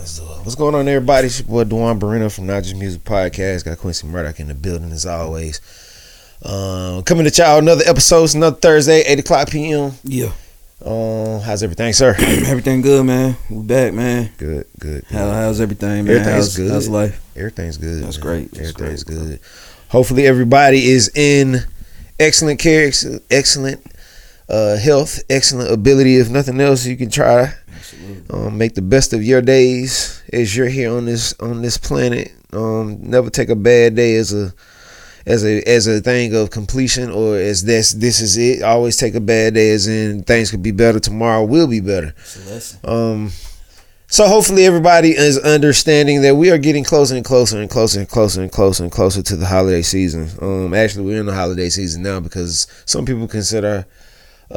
What's going on, everybody? It's your boy Duan Barino from Not Just Music Podcast. Got Quincy Murdoch in the building as always. Um, coming to y'all another episode, another Thursday, 8 o'clock p.m. Yeah, Um, how's everything, sir? everything good, man. We back, man. Good, good. How, how's everything, man? Everything's how's, good. How's life? Everything's good. That's man. great. That's Everything's great, good. Hopefully, everybody is in excellent care, excellent uh, health, excellent ability. If nothing else, you can try Absolutely. um, make the best of your days as you're here on this on this planet. Um, never take a bad day as a as a as a thing of completion or as this this is it. Always take a bad day as in things could be better. Tomorrow will be better. It's a lesson. Um, so hopefully everybody is understanding that we are getting closer and closer and closer and closer and closer and closer to the holiday season. Um, actually we're in the holiday season now because some people consider uh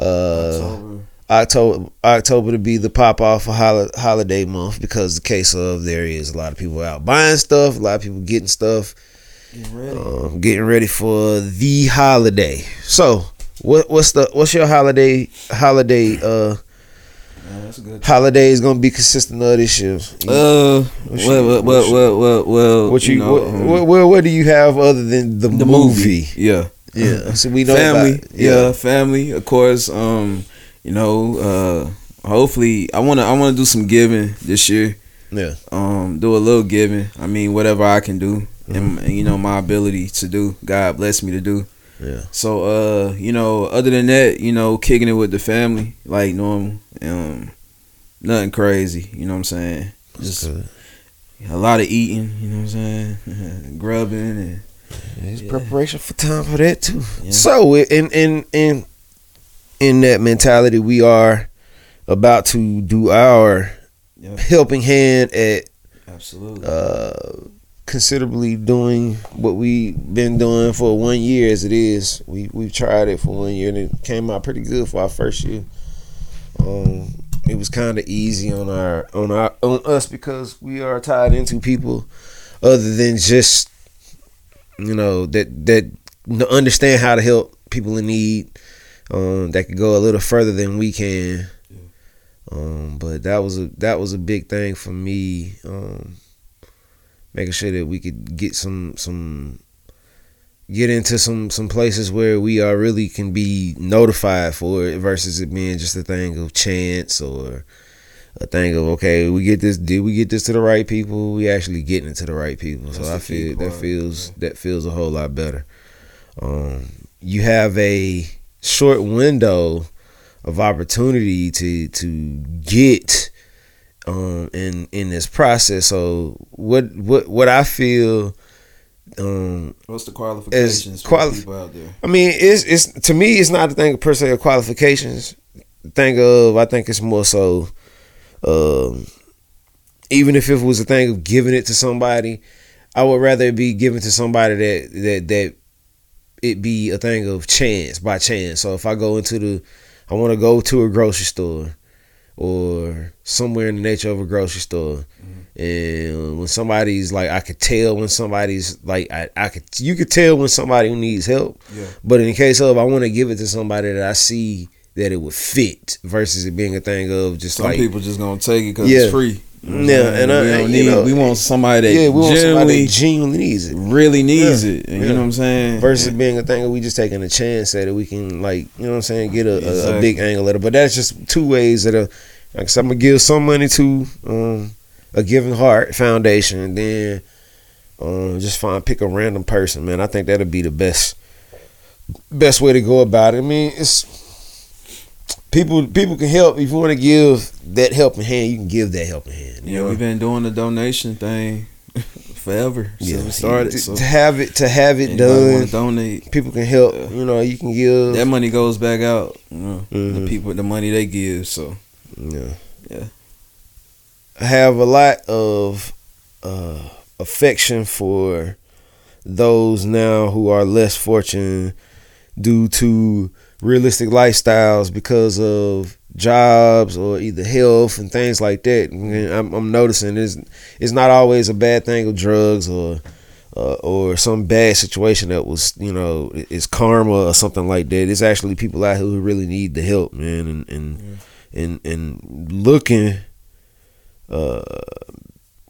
October. October October to be the pop off of hol- holiday month because the case of there is a lot of people out buying stuff, a lot of people getting stuff, Get ready. um, getting ready for the holiday. So what what's the what's your holiday holiday uh good. holiday is gonna be consistent of this year? Uh, What well, well, well, you- well, well, what you, know, what, um, what, what, what do you have other than the, the movie? movie? Yeah, Yeah, so we know family. about- yeah. family. Of course. Um, you know, uh, hopefully, I wanna, I wanna do some giving this year. yeah, um, do a little giving. I mean, whatever I can do, Mm-hmm. and, and, you know my ability to do. God bless me to do. yeah. So, uh, you know, other than that, you know, kicking it with the family like normal. Um, nothing crazy. You know what I'm saying? Just a lot of eating. You know what I'm saying? Grubbing and There's Yeah. preparation for time for that too. Yeah. So in in in in that mentality, we are about to do our yeah, helping hand at absolutely. uh, considerably doing what we've been doing for one year as it is. We we've tried it for one year and it came out pretty good for our first year. Um, it was kind of easy on our on our on us because we are tied into people other than just you know that that understand how to help people in need. Um, that could go a little further than we can. Um, but that was a that was a big thing for me. Um, making sure that we could get some some get into some some places where we are really can be notified for it versus it being just a thing of chance or a thing of okay we get this did we get this to the right people we actually getting it to the right people That's so i feel that feels that feels a whole lot better um you have a short window of opportunity to to get um in in this process so what what what i feel um What's the qualifications for quali- people out there? i mean it's it's to me it's not a thing per se of qualifications thing of i think it's more so um even if it was a thing of giving it to somebody i would rather it be given to somebody that that that it be a thing of chance by chance so if i go into the i want to go to a grocery store or somewhere in the nature of a grocery store. Mm-hmm. And when somebody's like, I could tell when somebody's like, I, I could, you could tell when somebody who needs help. Yeah. But in the case of, I want to give it to somebody that I see that it would fit versus it being a thing of just Some like, people just gonna take it because Yeah. it's free. You know what I'm Yeah, and I- we don't need. know, we want somebody that yeah, we want somebody genuinely that genuinely needs it. really needs Yeah, it. And yeah. You know what I'm saying? Versus being a thing of we just taking a chance at it, we can like you know what I'm saying, get a, a, a big angle at it. But that's just two ways that are like so I'm gonna give some money to um, a Giving Heart Foundation, and then um, just find pick a random person. Man, I think that'll be the best best way to go about it. I mean, it's people people can help if you want to give that helping hand. You can give that helping hand. You yeah, know? we've been doing the donation thing forever since we started. to, So to have it to have it done. donate? People can help. Yeah. You know, you can give. That money goes back out. You know, Mhm. the people, the money they give. So Yeah. Yeah. I have a lot of uh, affection for those now who are less fortunate due to realistic lifestyles because of jobs or either health and things like that. I'm, I'm noticing it's it's not always a bad thing of drugs or uh, or some bad situation that was you know is karma or something like that. It's actually people out here who really need the help, man, and and and, and looking uh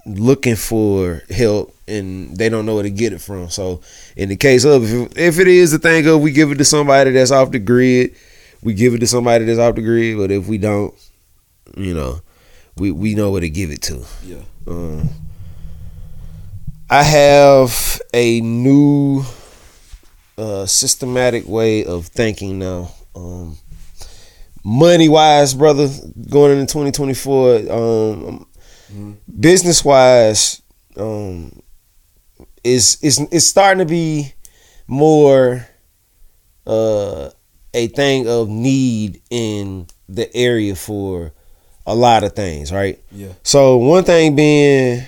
looking for help and they don't know where to get it from. So in the case of if, if it is a thing of we give it to somebody that's off the grid, we give it to somebody that's off the grid. But if we don't, you know, we we know where to give it to. Yeah. Um, I have a new uh, systematic way of thinking now. Um, money wise, brother, going into 2024, um, business wise, um, is is is starting to be more uh, a thing of need in the area for a lot of things, right? Yeah. So one thing being,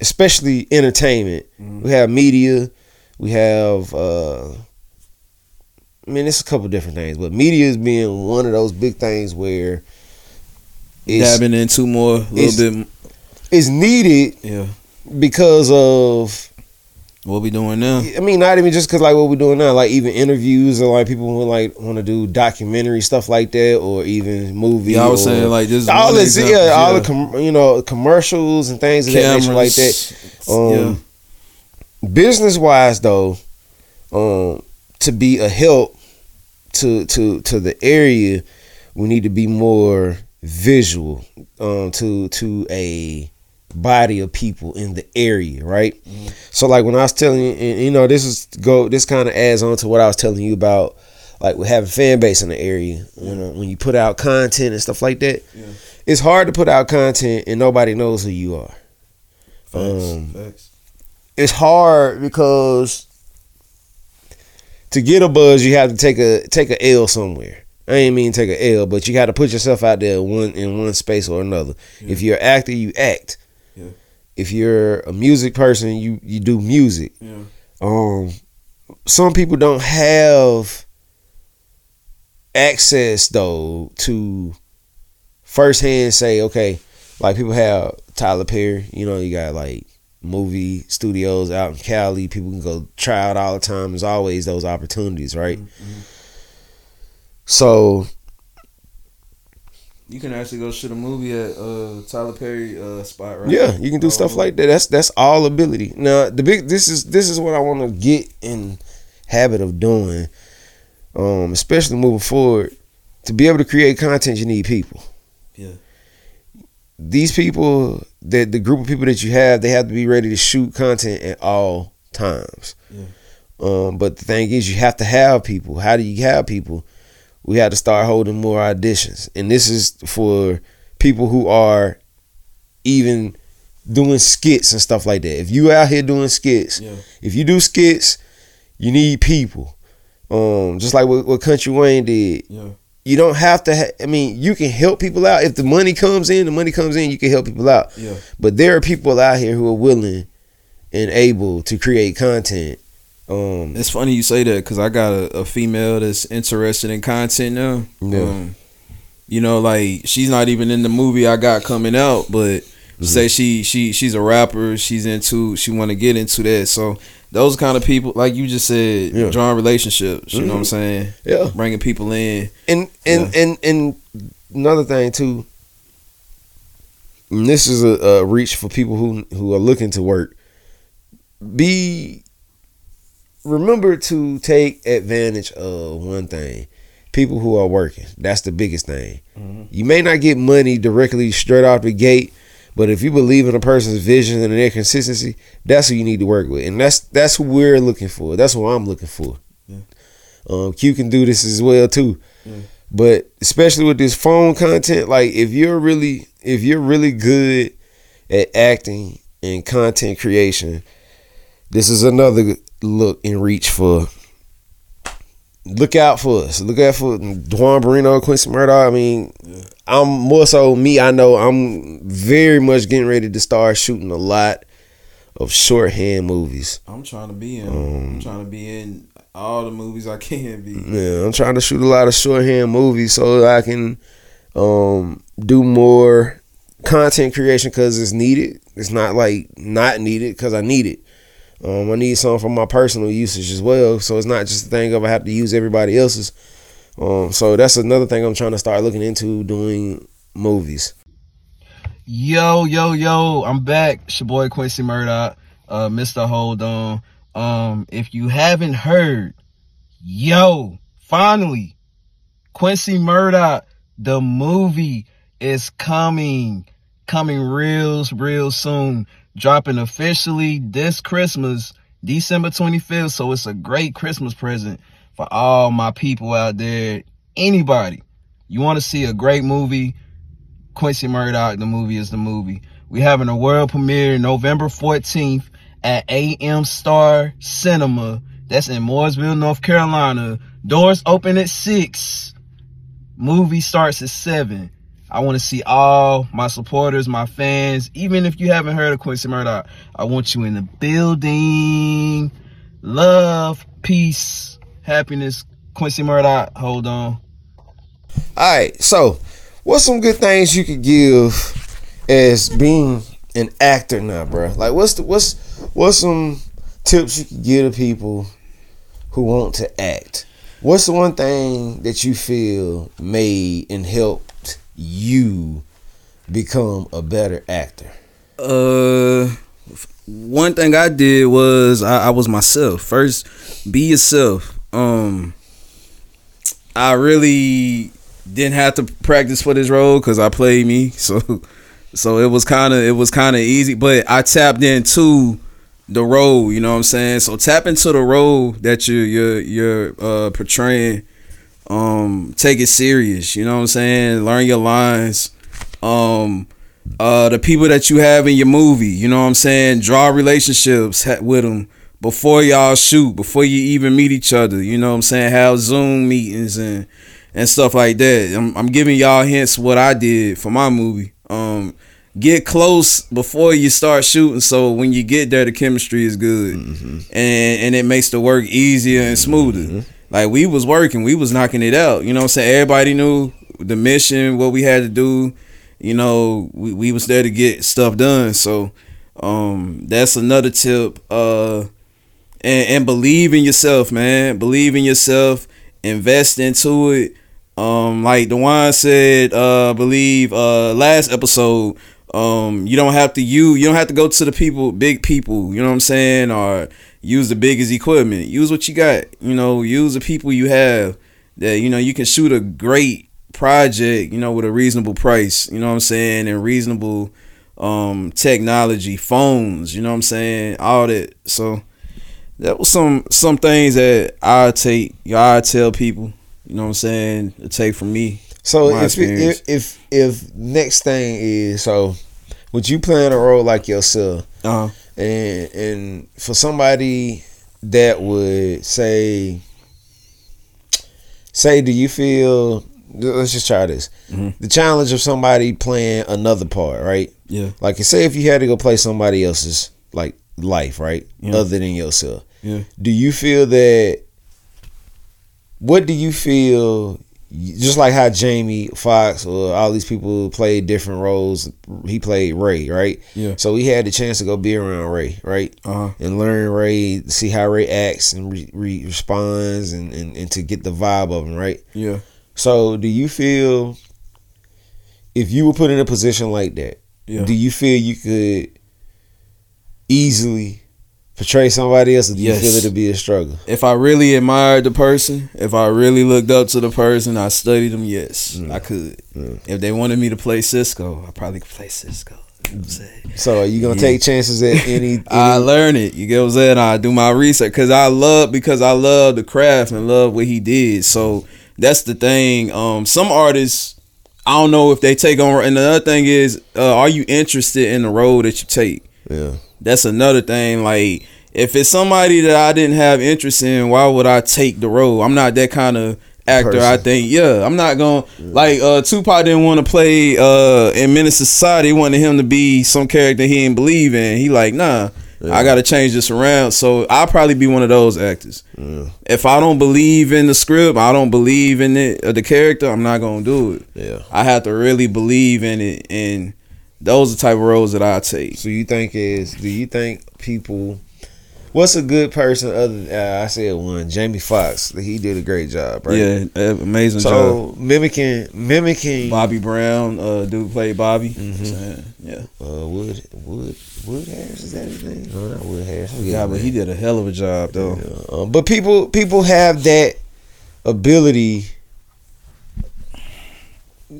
especially entertainment, we have media, we have. uh I mean, it's a couple different things, but media is being one of those big things where it's, Dabbing into more a little bit. It's needed Yeah. because of What we doing now? I mean, not even just because like what we're doing now, like even interviews or like people who like want to do documentary stuff like that, or even movie. Yeah, I was or- saying like this. is all this, example, yeah, all the com- you know commercials and things of that nature like that. Um, Business wise, though, um, to be a help to to to the area, we need to be more visual um, to to a body of people in the area, right? So like when I was telling you, and, you know, this is go this kind of adds on to what I was telling you about, like with having fan base in the area. You know, when you put out content and stuff like that, it's hard to put out content and nobody knows who you are. Um, Facts. it's hard because to get a buzz, you have to take a take a L somewhere. I ain't mean take a L, but you got to put yourself out there one in one space or another. If you're an actor, you act. If you're a music person, you you do music. Yeah. Um, some people don't have access though to firsthand say, okay, like people have Tyler Perry. You know, you got like movie studios out in Cali. People can go try out all the time. There's always those opportunities, right? So You can actually go shoot a movie at uh, Tyler Perry uh, spot, right? Yeah, you can do stuff Oh. like that. That's that's all ability. Now the big this is this is what I want to get in habit of doing, um, especially moving forward. To be able to create content, you need people. Yeah. These people, that the group of people that you have, they have to be ready to shoot content at all times. Yeah. Um, but the thing is, you have to have people. How do you have people? We had to start holding more auditions, and this is for people who are even doing skits and stuff like that. If you out here doing skits, Yeah. if you do skits, you need people. Um, just like what, what Country Wayne did. Yeah. You don't have to. Ha- I mean, you can help people out if the money comes in. The money comes in. You can help people out. Yeah. But there are people out here who are willing and able to create content. Um, It's funny you say that because I got a, a female that's interested in content now. Yeah. Um, you know, like she's not even in the movie I got coming out, but Mm-hmm. say she she she's a rapper. She's into she want to get into that. So those kind of people, like you just said, Yeah. drawing relationships. You know what I'm Mhm. saying? yeah. Bringing people in. and and and and another thing too. This is a, a reach for people who who are looking to work. Be remember to take advantage of one thing. People who are working. That's the biggest thing. You may not get money directly straight off the gate, but if you believe in a person's vision and their consistency, that's who you need to work with, and that's that's who we're looking for. That's what I'm looking for. Um, Q can do this as well too. But especially with this phone content, like if you're really if you're really good at acting and content creation, this is another look and reach for. Look out for us. Look out for Duan Barino, Quincy Murdoch. I mean, I'm more so me. I know I'm very much getting ready to start shooting a lot of shorthand movies. I'm trying to be in. Um, I'm trying to be in all the movies I can be. Yeah, I'm trying to shoot a lot of shorthand movies so I can um, do more content creation because it's needed. It's not like not needed because I need it. Um, I need something for my personal usage as well. So it's not just a thing of I have to use everybody else's. Um, so that's another thing I'm trying to start looking into doing movies. Yo, yo, yo, I'm back. It's your boy Quincy Murdoch, uh, Mr. Hold On. Um, if you haven't heard, yo, finally, Quincy Murdoch, the movie is coming, coming real, real soon, dropping officially this Christmas, December 25th. So it's a great Christmas present for all my people out there. Anybody, you want to see a great movie? Quincy Murdoch, the movie is the movie. We're having a world premiere November 14th at AM Star Cinema. That's in Mooresville, North Carolina. Doors open at 6. Movie starts at 7. I want to see all my supporters, my fans, even if you haven't heard of Quincy Murdoch, I want you in the building. Love, peace, happiness. Quincy Murdoch, hold on. All right, so what's some good things you could give as being an actor now, bro? Like, what's the what's what's some tips you could give to people who want to act? What's the one thing that you feel made and helped you become a better actor? Uh, one thing I did was I, I was myself. First, be yourself. Um, I really didn't have to practice for this role because I played me. So, so it was kind of it was kind of easy. But I tapped into the role. You know what I'm saying? So tap into the role that you're you're you're uh, portraying. Um, take it serious. You know what I'm saying? Learn your lines. Um, uh, the people that you have in your movie. You know what I'm saying? Draw relationships with them before y'all shoot, before you even meet each other. You know what I'm saying? Have Zoom meetings and and stuff like that. I'm, I'm giving y'all hints what I did for my movie. Um, get close before you start shooting, so when you get there, the chemistry is good, and and it makes the work easier and smoother. Like we was working, we was knocking it out. You know what I'm saying? Everybody knew the mission, what we had to do. You know, we, we was there to get stuff done. So um that's another tip. Uh and, and believe in yourself, man. Believe in yourself. Invest into it. Um, like Duan said, uh, believe uh last episode, um, you don't have to you you don't have to go to the people, big people, you know what I'm saying, or use the biggest equipment. Use what you got, you know, use the people you have that, you know, you can shoot a great project, you know, with a reasonable price, you know what I'm saying, and reasonable um technology, phones, you know what I'm saying, all that. So that was some some things that I take I tell people, you know what I'm saying, to take from me. So if, if if if next thing is so, would you playing a role like yourself? Uh-huh. and and for somebody that would say say do you feel let's just try this Mm-hmm. the challenge of somebody playing another part right Yeah. like say if you had to go play somebody else's like life right Yeah. other than yourself Yeah. do you feel that what do you feel just like how Jamie Foxx or all these people played different roles he played Ray right Yeah. so he had the chance to go be around Ray right Uh-huh. and learn Ray see how Ray acts and re- re- responds and, and, and to get the vibe of him right Yeah. so do you feel if you were put in a position like that Yeah. do you feel you could easily portray somebody else or do you Yes. feel it'll be a struggle If I really admired the person, if I really looked up to the person, I studied them, yes, Mm. I could. If they wanted me to play Cisco, I probably could play Cisco. You know saying? So are you gonna Yeah. take chances at any? any I learn it. You get what I'm saying? I do my research because I love because I love the craft and love what he did. So that's the thing. Um, some artists, I don't know if they take on. And the other thing is, uh, are you interested in the role that you take? yeah. That's another thing. Like if it's somebody that I didn't have interest in, why would I take the role? I'm not that kind of actor. Person. I think yeah, I'm not going to like uh Tupac didn't want to play uh in Menace Society. He wanted him to be some character he didn't believe in. He like nah. I got to change this around. So I'll probably be one of those actors. If I don't believe in the script, I don't believe in it, uh, the character, I'm not gonna do it. Yeah. I have to really believe in it, and those are the type of roles that I take. So you think is? Do you think people? What's a good person other? Uh, I said one, Jamie Foxx. He did a great job, right? Yeah, amazing job. So mimicking, mimicking. Bobby Brown, uh, dude played Bobby. Mm-hmm. Yeah, Uh, Wood, Wood, Wood Harris is that his name? No, not Wood Harris. Yeah, but he did a hell of a job though. Yeah, um, but people people have that ability.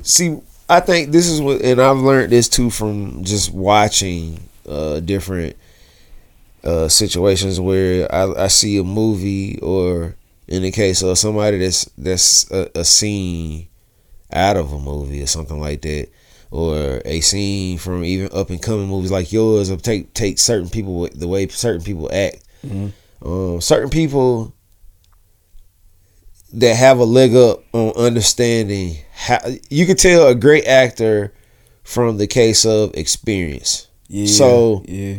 See, I think this is what, and I've learned this too from just watching uh, different uh, situations where I, I see a movie, or in the case of somebody that's that's a, a scene out of a movie or something like that, or a scene from even up and coming movies like yours, or take take certain people the way certain people act. Um, certain people that have a leg up on understanding how you can tell a great actor from the case of experience. Yeah. So- yeah,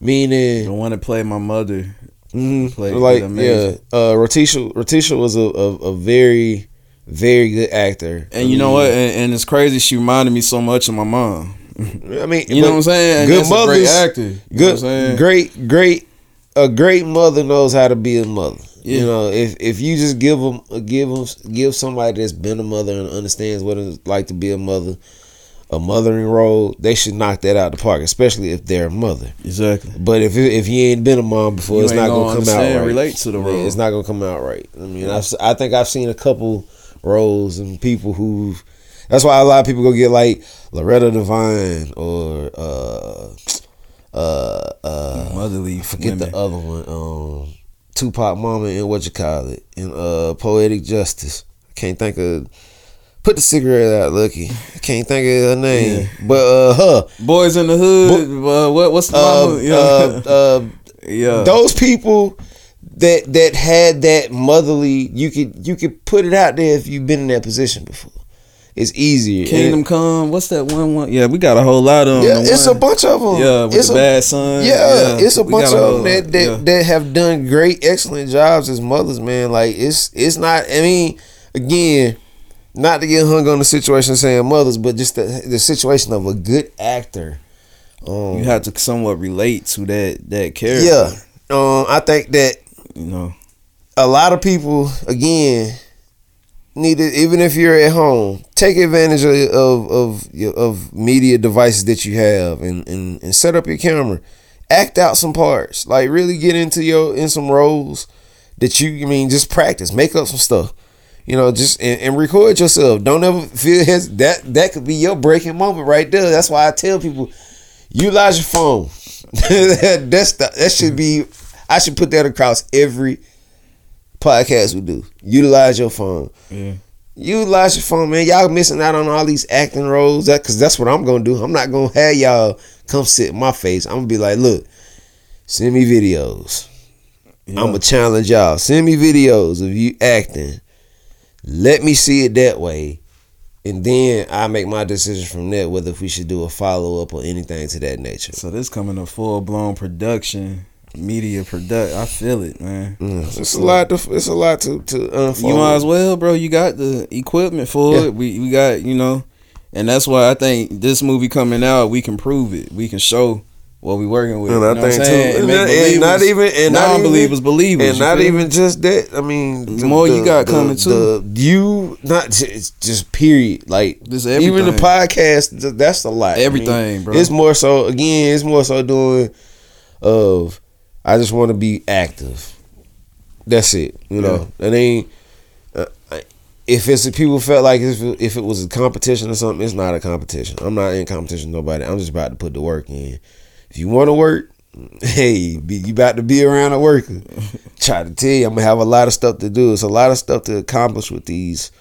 Meaning, the one that played my mother. Mhm. Played like yeah, uh, Rotisha Rotisha was a, a, a very very good actor. And you know what? And, and it's crazy. She reminded me so much of my mom. I mean, You know what I'm saying? Good mother, great actor. You know what I'm good, saying? great, great. A great mother knows how to be a mother. You Yeah. know, if if you just give them, give them, give somebody that's been a mother and understands what it's like to be a mother, a mothering role, they should knock that out the park. Especially if they're a mother. Exactly. But if if you ain't been a mom before, You it's not gonna gonna, come out right. relate to the Yeah, role. It's not gonna come out right. I mean, I've, si think I've seen a couple roles and people who. That's why a lot of people go get like Loretta Devine or uh uh uh Motherly. forget women. the other one um Tupac Mama and what you call it in uh Poetic Justice. I can't think of. Put the cigarette out, Lucky. I can't think of her name, but uh, her. Boys in the hood. uh, what? What's the Uh, mama? Yeah. uh, uh, yeah. those people that that had that motherly you could you could put it out there if you've been in that position before it's easier Kingdom And- Come. What's that one? One. Yeah, we got a whole lot of them. yeah The it's a bunch of them Yeah, with it's the a, bad son. yeah, it's a bunch got of them that that, Yeah. that have done great excellent jobs as mothers man like it's it's not i mean again not to get hung on the situation saying mothers but just the, the situation of a good actor um you have to somewhat relate to that that character. yeah um i think that you know. a lot of people again need to even if you're at home take advantage of of of, of media devices that you have and, and and set up your camera. Act out some parts. Like really get into your in some roles that you I mean just practice. Make up some stuff. You know just and, and record yourself. Don't ever feel his that that could be your breaking moment right there. That's why I tell people utilize your phone. That's the, that should be I should put that across every podcast we do. Utilize your phone. Yeah. Utilize your phone, man. Y'all missing out on all these acting roles. That cause that's what I'm gonna do. I'm not gonna have y'all come sit in my face. I'm gonna be like, look, send me videos. I'm gonna challenge y'all. Send me videos of you acting. Let me see it that way. And then I make my decision from that whether if we should do a follow up or anything to that nature. So this coming a full blown production, media product. I feel it, man. Mm, it's a lot to it's a lot to, to unfold. You might as well, bro. You got the equipment for Yeah. it. We we got you know, and that's why I think this movie coming out, we can prove it. We can show what we working with. And you I know what I'm think saying? too, and, make not, and not believers- even and not even- non-believers believers, and not feel even just that. I mean, The more you got coming, too. The, you not just, just period. Like Just even the podcast. That's a lot. I mean, Everything, bro. It's more so. Again, it's more so doing of. I just want to be active. That's it. You know, it ain't. Uh, if it's people felt like if it, if it was a competition or something, it's not a competition. I'm not in competition with nobody. I'm just about to put the work in. If you want to work, hey, be, you about to be around a worker. Try to tell you, I'm gonna have a lot of stuff to do. It's a lot of stuff to accomplish with these.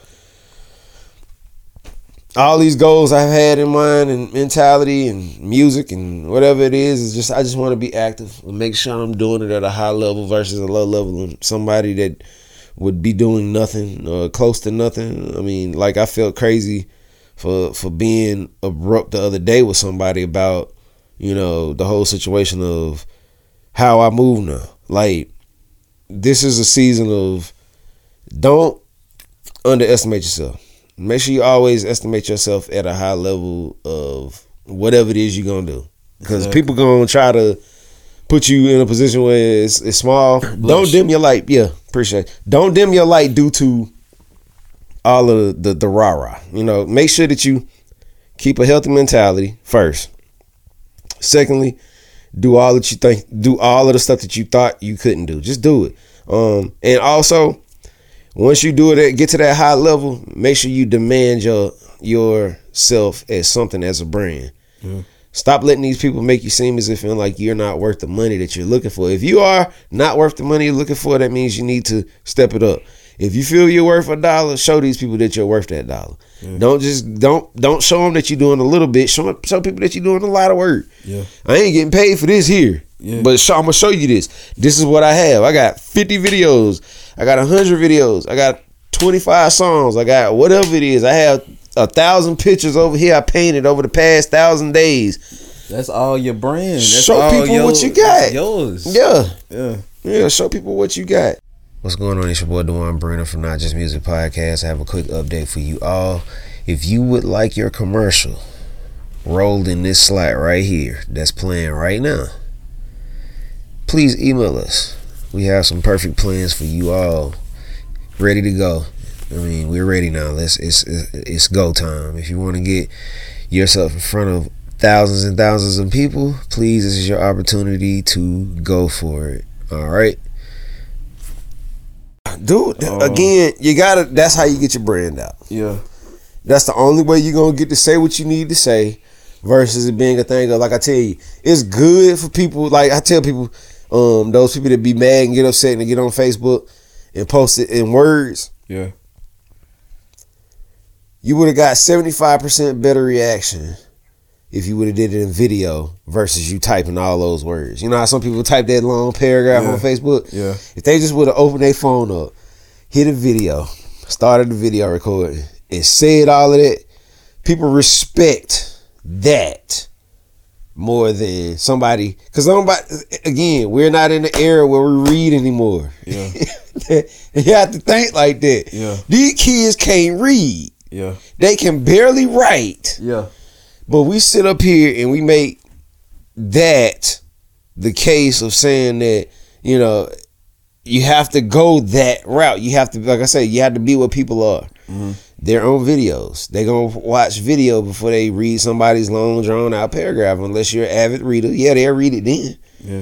All these goals I've had in mind and mentality and music and whatever it is is just I just want to be active and make sure I'm doing it at a high level versus a low level and somebody that would be doing nothing or close to nothing. I mean, like I felt crazy for for being abrupt the other day with somebody about you know the whole situation of how I move now. Like this is a season of don't underestimate yourself. Make sure you always estimate yourself at a high level of whatever it is you're gonna do. Because Exactly. people gonna try to put you in a position where it's, it's small. Don't dim your light. Yeah, appreciate. It. Don't dim your light due to all of the the rah rah. You know, make sure that you keep a healthy mentality first. Secondly, do all that you think. Do all of the stuff that you thought you couldn't do. Just do it. Um, and also, once you do it, get to that high level. Make sure you demand your yourself as something as a brand. Stop letting these people make you seem as if like you're not worth the money that you're looking for. If you are not worth the money you're looking for, that means you need to step it up. If you feel you're worth a dollar, show these people that you're worth that dollar. Don't just don't don't show them that you're doing a little bit. Show show people that you're doing a lot of work. Yeah. I ain't getting paid for this here. Yeah. But show, I'm gonna show you this. This is what I have. I got 50 videos. I got 100 videos. I got 25 songs. I got whatever it is. I have a thousand pictures over here. I painted over the past thousand days. That's all your brand. That's Show people your- what you got. Yours. Yeah, Yeah. yeah. Show people what you got. What's going on? It's your boy Duan Brenner from Not Just Music Podcast. I have a quick update for you all. If you would like your commercial rolled in this slot right here that's playing right now, please email us. We have some perfect plans for you all, ready to go. I mean, we're ready now. Let's it's it's, it's go time. If you want to get yourself in front of thousands and thousands of people, please, this is your opportunity to go for it. All right. Dude, Oh. again, you gotta. That's how you get your brand out. Yeah. That's the only way you're gonna get to say what you need to say, versus it being a thing of like I tell you, it's good for people. Like I tell people, um, those people that be mad and get upset and get on Facebook and post it in words, Yeah. you would have got seventy five percent better reaction if you would have did it in video versus you typing all those words. You know how some people type that long paragraph Yeah. on Facebook. Yeah. If they just would have opened their phone up, hit a video, started the video recording, and said all of that, people respect that more than somebody. Because somebody, again, we're not in the era where we read anymore. Yeah. you have to think like that. Yeah. These kids can't read. Yeah. They can barely write. Yeah. But we sit up here and we make that the case of saying that, you know, you have to go that route. You have to, like I said, you have to be what people are. Mm-hmm. Their own videos. They're going to watch video before they read somebody's long, drawn out paragraph, unless you're an avid reader. Yeah, they'll read it then. Yeah.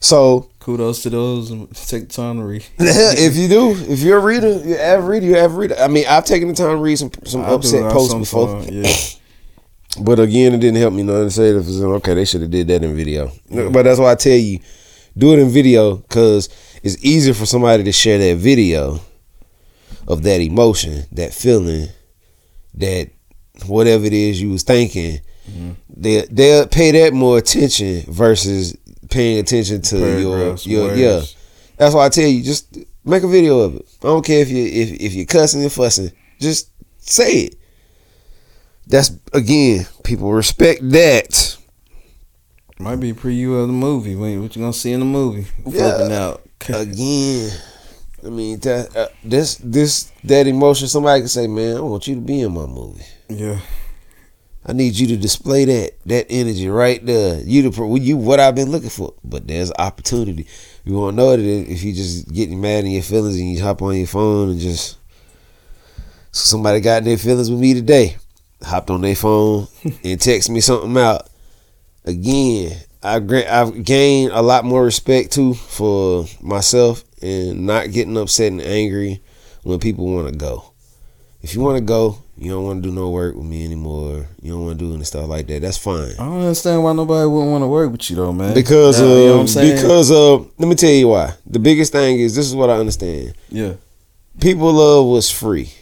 So, Kudos to those and take the time to read. if you do, if you're a reader, you're an avid reader, you're an avid reader. I mean, I've taken the time to read some, some I upset posts before. Yeah. But again, it didn't help me none to say that okay. They should have did that in video. But that's why I tell you, do it in video because it's easier for somebody to share that video of that emotion, that feeling, that whatever it is you was thinking. Mm-hmm. They they'll pay that more attention versus paying attention to your your words. yeah. That's why I tell you, just make a video of it. I don't care if you if if you're cussing and fussing, just say it. That's again, people respect that. Might be a preview of the movie. Wait, what you gonna see in the movie? Yeah. Out. Again, I mean that uh, this this that emotion. Somebody can say, "Man, I want you to be in my movie. Yeah. I need you to display that that energy right there. You the you what I've been looking for." But there's opportunity. You won't know that if you just getting mad in your feelings and you hop on your phone and just. Somebody got in their feelings with me today. Hopped on their phone and text me something out. Again, I gra- I've gained a lot more respect too for myself and not getting upset and angry when people want to go. If you want to go, you don't want to do no work with me anymore. You don't want to do any stuff like that. That's fine. I don't understand why nobody wouldn't want to work with you though, man. Because Yeah, uh, you know what I'm saying? because uh, let me tell you why. The biggest thing is this is what I understand. yeah. People love what's free.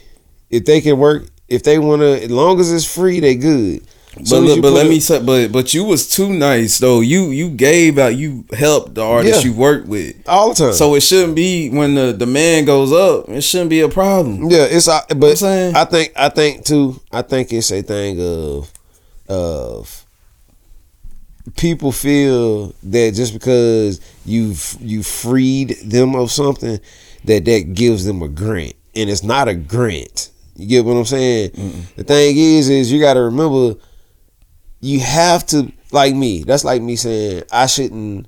If they can work, if they want to, as long as it's free, they good. But look, but let it- me say, but but you was too nice though. You you gave out, you helped the artist Yeah. you worked with. all the time. So it shouldn't be when the demand goes up. It shouldn't be a problem. Yeah, it's uh, I'm but saying? I think I think too. I think it's a thing of of people feel that just because you've you freed them of something that that gives them a grant and it's not a grant you get what i'm saying the thing is is you got to remember you have to like me that's like me saying i shouldn't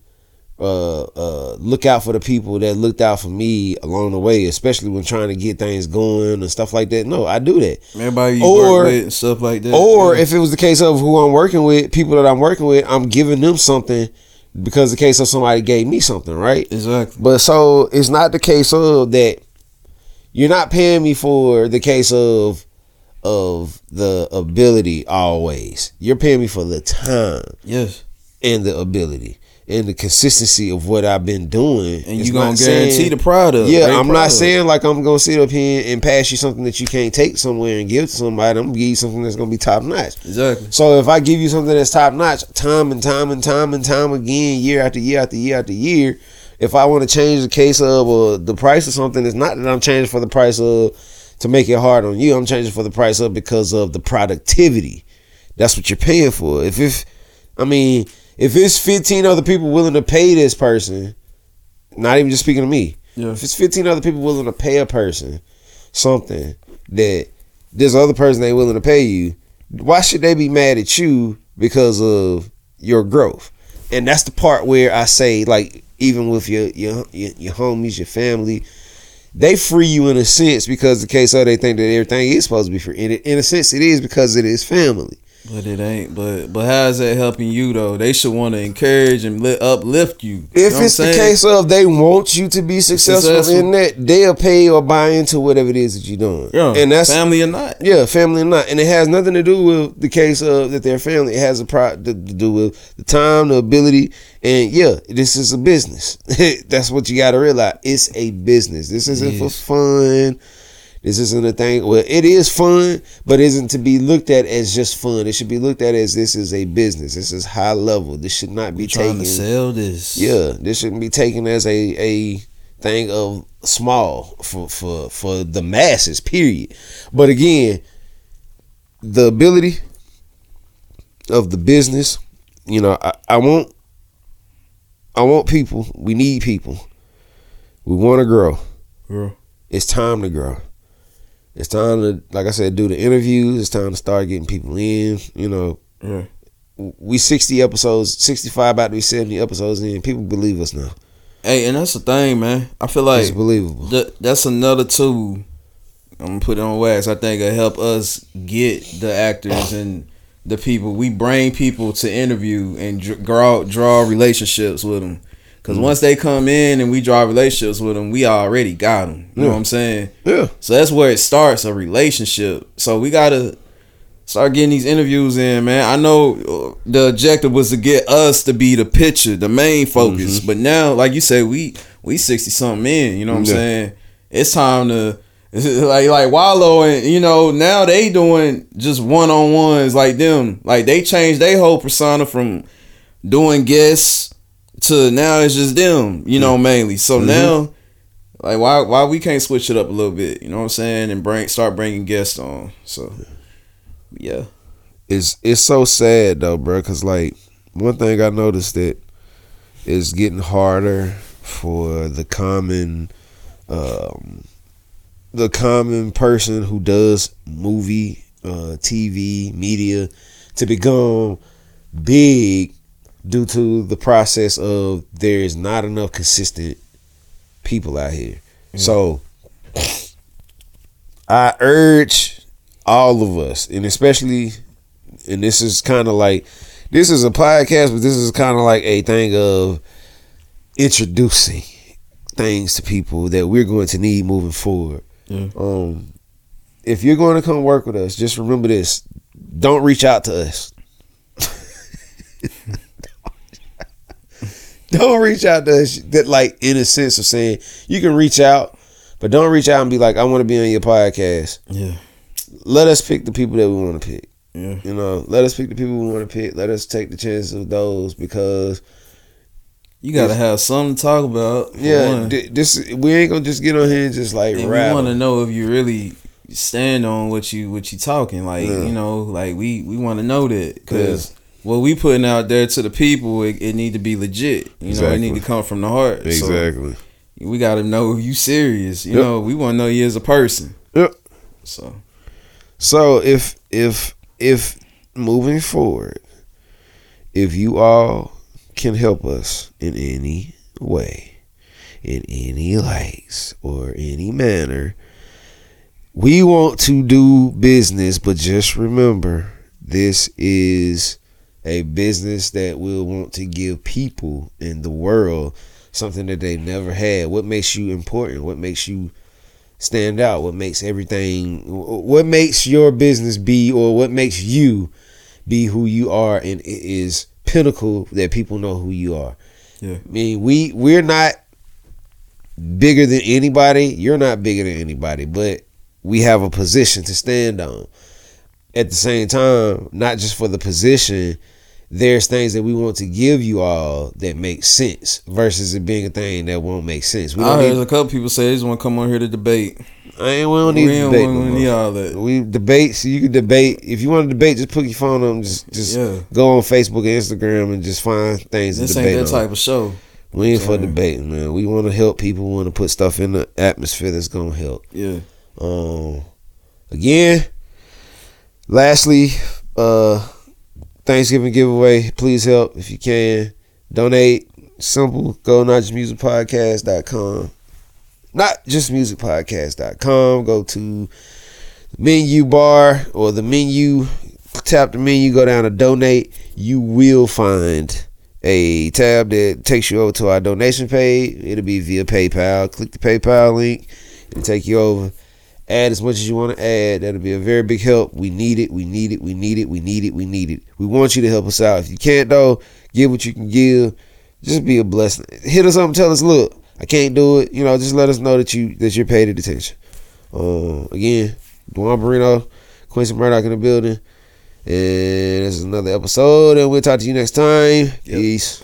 uh uh look out for the people that looked out for me along the way especially when trying to get things going and stuff like that no i do that Everybody you Or- work with and stuff like that. or yeah. if it was the case of who I'm working with, people that I'm working with, I'm giving them something because the case of somebody gave me something, right? exactly. But so it's not the case of that you're not paying me for the case of of the ability always. You're paying me for the time Yes. and the ability and the consistency of what I've been doing. And It's you gonna guarantee saying- the product. yeah, I'm not saying like I'm gonna sit up here and pass you something that you can't take somewhere and give to somebody. I'm gonna give you something that's gonna be top notch. Exactly. So if I give you something that's top notch, time and time and time and time again, year after year after year after year, if I want to change the case of or the price of something, it's not that I'm changing for the price of to make it hard on you. I'm changing for the price of because of the productivity. That's what you're paying for. If if I mean if it's 15 other people willing to pay this person, not even just speaking to me. Yeah. If it's 15 other people willing to pay a person something that this other person ain't willing to pay you, why should they be mad at you because of your growth? And that's the part where I say, like, even with your your your, your homies, your family, they free you in a sense because the case of they think that everything is supposed to be free. In, in a sense, it is because it is family. But it ain't. But but how is that helping you though? They should want to encourage and li- uplift you. If You know it's the case of they want you to be successful, Successful. in that, they'll pay or buy into whatever it is that you're doing. yeah, and that's family or not. Yeah, family or not, and it has nothing to do with the case of that they're family. It has a pro to, to do with the time, the ability, and yeah, this is a business. That's what you got to realize. It's a business. This isn't for fun. This isn't a thing. Well, it is fun, but isn't to be looked at as just fun. It should be looked at as this is a business. This is high level. This should not be Trying taken. to sell this. Yeah, this shouldn't be taken as a a thing of small for for for the masses. Period. But again, the ability of the business, you know, I, I want I want people. We need people. We want to grow. Girl. It's time to grow. It's time to, like I said, do the interviews. It's time to start getting people in. You know, Yeah. we sixty episodes, sixty five about to be seventy episodes in. People believe us now. Hey, and that's the thing, man. I feel like it's believable. th- that's another tool. I'm gonna put it on wax. I think it'll help us get the actors and the people. We bring people to interview and dr- draw draw relationships with them. Cause once they come in and we draw relationships with them, we already got them. You know what I'm saying? Yeah. So that's where it starts a relationship. So we gotta start getting these interviews in, man. I know uh, the objective was to get us to be the picture, the main focus. But now, like you said, we we sixty something in. You know what I'm Yeah. saying? It's time to like like Wallo and you know now they doing just one on ones like them. Like they changed their whole persona from doing guests to now it's just them. You know mainly. So now. Like why why we can't switch it up a little bit, you know what I'm saying, and bring start bringing guests on. So yeah, It's it's so sad though, bro. Cause like one thing I noticed that is getting harder for the common, um, the common person who does movie, uh, TV, media, to become big due to the process of there is not enough consistent people out here. So I urge all of us, and especially, and this is kind of like, this is a podcast, but this is kind of like a thing of introducing things to people that we're going to need moving forward. Yeah. Um, if you're going to come work with us, just remember this: don't reach out to us. Don't reach out to. That like in a sense of saying you can reach out, but don't reach out and be like, "I want to be on your podcast." yeah, let us pick the people that we want to pick. yeah. You know, let us pick the people we want to pick. Let us take the chances of those because You gotta have something to talk about. yeah, th- this we ain't gonna just get on here and just like and we want to know if you really stand on what you what you talking. Like Yeah. you know, like we we want to know that because what we putting out there to the people, it, it need to be legit. You know, it need to come from the heart. So, Exactly. we got to know you serious. You Yep. know, we want to know you as a person. Yep. So So if if if moving forward, if you all can help us in any way, in any likes or any manner, we want to do business, but just remember this is a business that will want to give people in the world something that they never had. What makes you important? What makes you stand out? What makes everything? What makes your business be, or what makes you be who you are? And it is pinnacle that people know who you are. Yeah. I mean, we we're not bigger than anybody. You're not bigger than anybody, but we have a position to stand on. At the same time, not just for the position, there's things that we want to give you all that make sense versus it being a thing that won't make sense. We I don't heard need, a couple people say they just want to come on here to debate. I ain't, we don't We need don't debate. no more. need all that. We debate, so you can debate. If you want to debate, just put your phone on. Just just Yeah. go on Facebook and Instagram and just find things This to ain't debate that on. type of show. We ain't for debating, man. We want to help people. Want to put stuff in the atmosphere that's gonna help. Yeah. Um, again, lastly, uh, Thanksgiving giveaway. Please help if you can. Donate. Simple. Go notjustmusicpodcast.com. Not just musicpodcast.com. Go to menu bar or the menu. Tap the menu. Go down to donate. You will find a tab that takes you over to our donation page. It'll be via PayPal. Click the PayPal link. It'll take you over add as much as you want to add. That'll be a very big help. We need it. We need it. We need it. We need it. We need it. We want you to help us out. If you can't though, give what you can give. Just be a blessing. Hit us up and tell us, look, I can't do it. You know, just let us know that you that you're paid attention. Um, again, Duan Barino, Quincy Murdoch in the building. And this is another episode, and we'll talk to you next time. Peace.